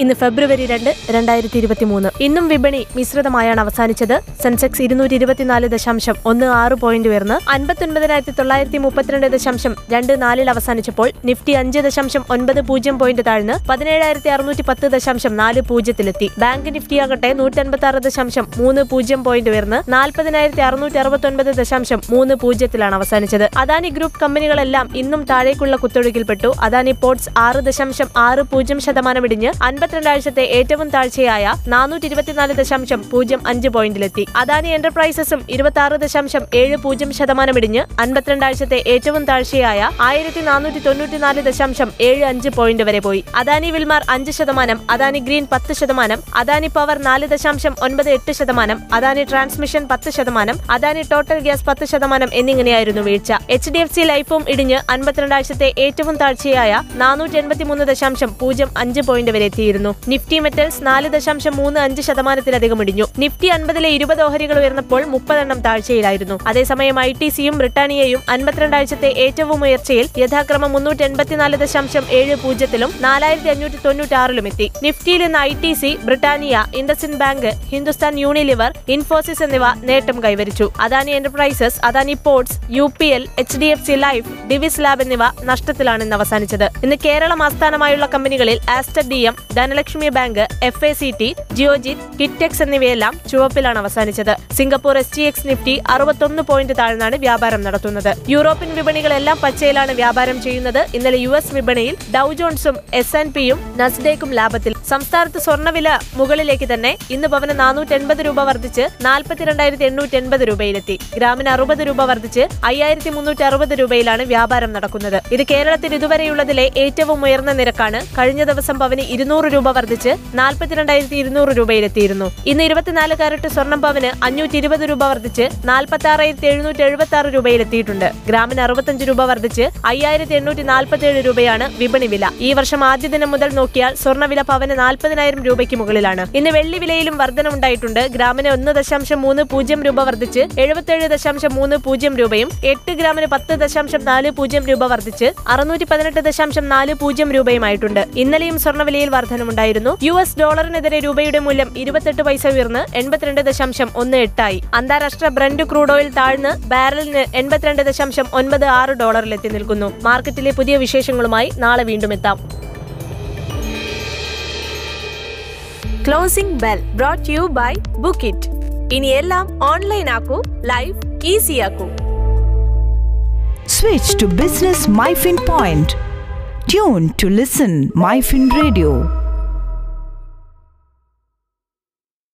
ഇന്ന് ഫെബ്രുവരി രണ്ട് രണ്ടായിരത്തി ഇരുപത്തി മൂന്ന് ഇന്നും വിപണി മിശ്രിതമായാണ് അവസാനിച്ചത്. സെൻസെക്സ് ഇരുന്നൂറ്റി ഇരുപത്തിനാല് ദശാംശം ഒന്ന് ആറ് പോയിന്റ് ഉയർന്ന് അൻപത്തൊൻപതിനായിരത്തി തൊള്ളായിരത്തി മുപ്പത്തിരണ്ട് ദശാംശം രണ്ട് നാലിൽ അവസാനിച്ചപ്പോൾ നിഫ്റ്റി അഞ്ച് ദശാംശം ഒൻപത് പൂജ്യം പോയിന്റ് താഴ്ന്ന് പതിനേഴായിരത്തി അറുന്നൂറ്റി പത്ത് ദശാംശം നാല് പൂജ്യത്തിലെത്തി. ബാങ്ക് നിഫ്റ്റി ആകട്ടെ നൂറ്റൻപത്തി ആറ് ദശാംശം മൂന്ന് പൂജ്യം പോയിന്റ് ഉയർന്ന് നാൽപ്പതിനായിരത്തി അറുന്നൂറ്റി അറുപത്തൊൻപത് ദശാംശം മൂന്ന് പൂജ്യത്തിലാണ് അവസാനിച്ചത്. അദാനി ഗ്രൂപ്പ് കമ്പനികളെല്ലാം ഇന്നും താഴേക്കുള്ള കുത്തൊഴുക്കിൽപ്പെട്ടു. അദാനി പോർട്സ് ആറ് ദശാംശം ആറ് പൂജ്യം ശതമാനം ഇടിഞ്ഞ് അൻപത്തിരണ്ടാഴ്ചത്തെ ഏറ്റവും താഴ്ചയായ നാനൂറ്റി ഇരുപത്തിനാല് ദശാംശം പൂജ്യം അഞ്ച് പോയിന്റിലെത്തി. അദാനി എന്റർപ്രൈസസും ഇരുപത്തി ആറ് ദശാംശം ഏഴ് പൂജ്യം ശതമാനം ഇടിഞ്ഞ് അൻപത്തിരണ്ടാഴ്ചത്തെ ഏറ്റവും താഴ്ചയായ ആയിരത്തി നാനൂറ്റി തൊണ്ണൂറ്റിനാല് ദശാംശം ഏഴ് അഞ്ച് പോയിന്റ് വരെ പോയി. അദാനി വിൽമാർ അഞ്ച് ശതമാനം അദാനി ഗ്രീൻ പത്ത് ശതമാനം അദാനി പവർ നാല് ദശാംശം ഒൻപത് എട്ട് ശതമാനം അദാനി ട്രാൻസ്മിഷൻ പത്ത് ശതമാനം അദാനി ടോട്ടൽ ഗ്യാസ് പത്ത് ശതമാനം എന്നിങ്ങനെയായിരുന്നു വീഴ്ച. എച്ച് ഡി എഫ് സി ലൈഫും ഇടിഞ്ഞ് അൻപത്തിരണ്ടാഴ്ചത്തെ ഏറ്റവും താഴ്ചയായ നാനൂറ്റി എൺപത്തി മൂന്ന് ദശാംശം പൂജ്യം അഞ്ച് പോയിന്റ് വരെ എത്തിയിരുന്നു നിഫ്റ്റി മെറ്റൽസ് നാല് ദശാംശം മൂന്ന് അഞ്ച് ശതമാനത്തിലധികം ഇടിഞ്ഞു. നിഫ്റ്റി അൻപതിലെ ഇരുപത് ഓഹരികൾ ഉയർന്നപ്പോൾ മുപ്പതെണ്ണം താഴ്ചയിലായിരുന്നു. അതേസമയം ഐ ടി സിയും ബ്രിട്ടാനിയയും അൻപത്തിരണ്ടാഴ്ചത്തെ ഏറ്റവും ഉയർച്ചയിൽ യഥാക്രമം മുന്നൂറ്റി എൺപത്തിനാല് ദശാംശം ഏഴ് പൂജ്യത്തിലും നാലായിരത്തി അഞ്ഞൂറ്റി തൊണ്ണൂറ്റി ആറിലും എത്തി. നിഫ്റ്റിയിൽ ഇന്ന് I T C Britannia IndusInd bank Hindustan Unilever Infosys എന്നിവ നേട്ടം കൈവരിച്ചു. Adani Enterprises Adani Ports U P L H D F C life Divi's lab എന്നിവ നഷ്ടത്തിലാണ് ഇന്ന് അവസാനിച്ചത്. ഇന്ന് കേരളം ആസ്ഥാനമായുള്ള കമ്പനികളിൽ Aster D M Dhanlaxmi bank F A C T Geojit Kitex എന്നിവയെല്ലാം ചുവപ്പിലാണ് അവസാനിച്ചത്. Singapore S T X Nifty അറുപത്തൊന്ന് പോയിന്റ് താഴ്ന്നാണ് വ്യാപാരം നടത്തുന്നത്. യൂറോപ്യൻ വിപണികളെല്ലാം പച്ചയിലാണ് വ്യാപാരം ചെയ്യുന്നത്. ഇന്നലെ യു എസ് വിപണിയിൽ ഡൌ ജോൺസും എസ് എൻ പിയും നസ്ഡേക്കും ലാഭത്തിൽ. സംസ്ഥാനത്ത് സ്വർണവില മുകളിലേക്ക് തന്നെ ഇന്ന് പവന് നാനൂറ്റി എൺപത് രൂപ വർദ്ധിച്ച് നാൽപ്പത്തിരണ്ടായിരത്തി എണ്ണൂറ്റി എൺപത് രൂപയിലെത്തി. ഗ്രാമിന് അറുപത് രൂപ വർദ്ധിച്ച് അയ്യായിരത്തി മുന്നൂറ്റി അറുപത് രൂപയിലാണ് വ്യാപാരം നടക്കുന്നത്. ഇത് കേരളത്തിൽ ഇതുവരെയുള്ളതിലെ ഏറ്റവും ഉയർന്ന നിരക്കാണ്. കഴിഞ്ഞ ദിവസം പവന് ഇരുന്നൂറ് രൂപ വർദ്ധിച്ച് നാൽപ്പത്തിരണ്ടായിരത്തി ഇരുന്നൂറ് രൂപയിലെത്തിയിരുന്നു. ഇന്ന് ഇരുപത്തിനാല് കാരറ്റ് സ്വർണം പവന് അഞ്ഞൂറ്റി ഇരുപത് രൂപ വർദ്ധിച്ച് നാൽപ്പത്തി ആറായിരത്തി എഴുന്നൂറ്റി എഴുപത്തി ആറ് രൂപയിലെത്തിയിട്ടുണ്ട്. ഗ്രാമിന് അറുപത്തഞ്ച് രൂപ വർദ്ധിച്ച് അയ്യായിരത്തി എണ്ണൂറ്റി നാൽപ്പത്തി ഏഴ് രൂപയാണ് വിപണി വില. ഈ വർഷം ആദ്യ ദിനം മുതൽ നോക്കിയാൽ സ്വർണവില പവന് നാൽപ്പതിനായിരം രൂപയ്ക്ക് മുകളിലാണ്. ഇന്ന് വെള്ളി വിലയിലും വർധനമുണ്ടായിട്ടുണ്ട്. ഗ്രാമിന് ഒന്ന് ദശാംശം മൂന്ന് പൂജ്യം രൂപ വർദ്ധിച്ച് എഴുപത്തേഴ് ദശാംശം മൂന്ന് പൂജ്യം രൂപയും എട്ട് ഗ്രാമിന് പത്ത് ദശാംശം നാല് പൂജ്യം രൂപ വർദ്ധിച്ച് അറുന്നൂറ്റി പതിനെട്ട് ദശാംശം നാല് പൂജ്യം രൂപയുമായിട്ടുണ്ട്. ഇന്നലെയും സ്വർണവിലയിൽ വർധനമുണ്ടായിരുന്നു യു എസ് ഡോളറിനെതിരെ രൂപയുടെ മൂല്യം ഇരുപത്തെട്ട് പൈസ ഉയർന്ന് എൺപത്തിരണ്ട് ദശാംശം ഒന്ന് എട്ടായി. അന്താരാഷ്ട്ര ബ്രണ്ട് ക്രൂഡ് ഓയിൽ താഴ്ന്ന് ബാരലിന് എൺപത്തിരണ്ട് ദശാംശം ഒൻപത് ആറ് ഡോളറിലെത്തി നിൽക്കുന്നു. മാർക്കറ്റിലെ പുതിയ വിശേഷങ്ങളുമായി നാളെ വീണ്ടും എത്താം. Closing bell brought you by book it ഇനി എല്ലാം ഓൺലൈൻ ആക്കൂ life easy ആക്കൂ. Switch to business MyFin point tune to listen MyFin Radio.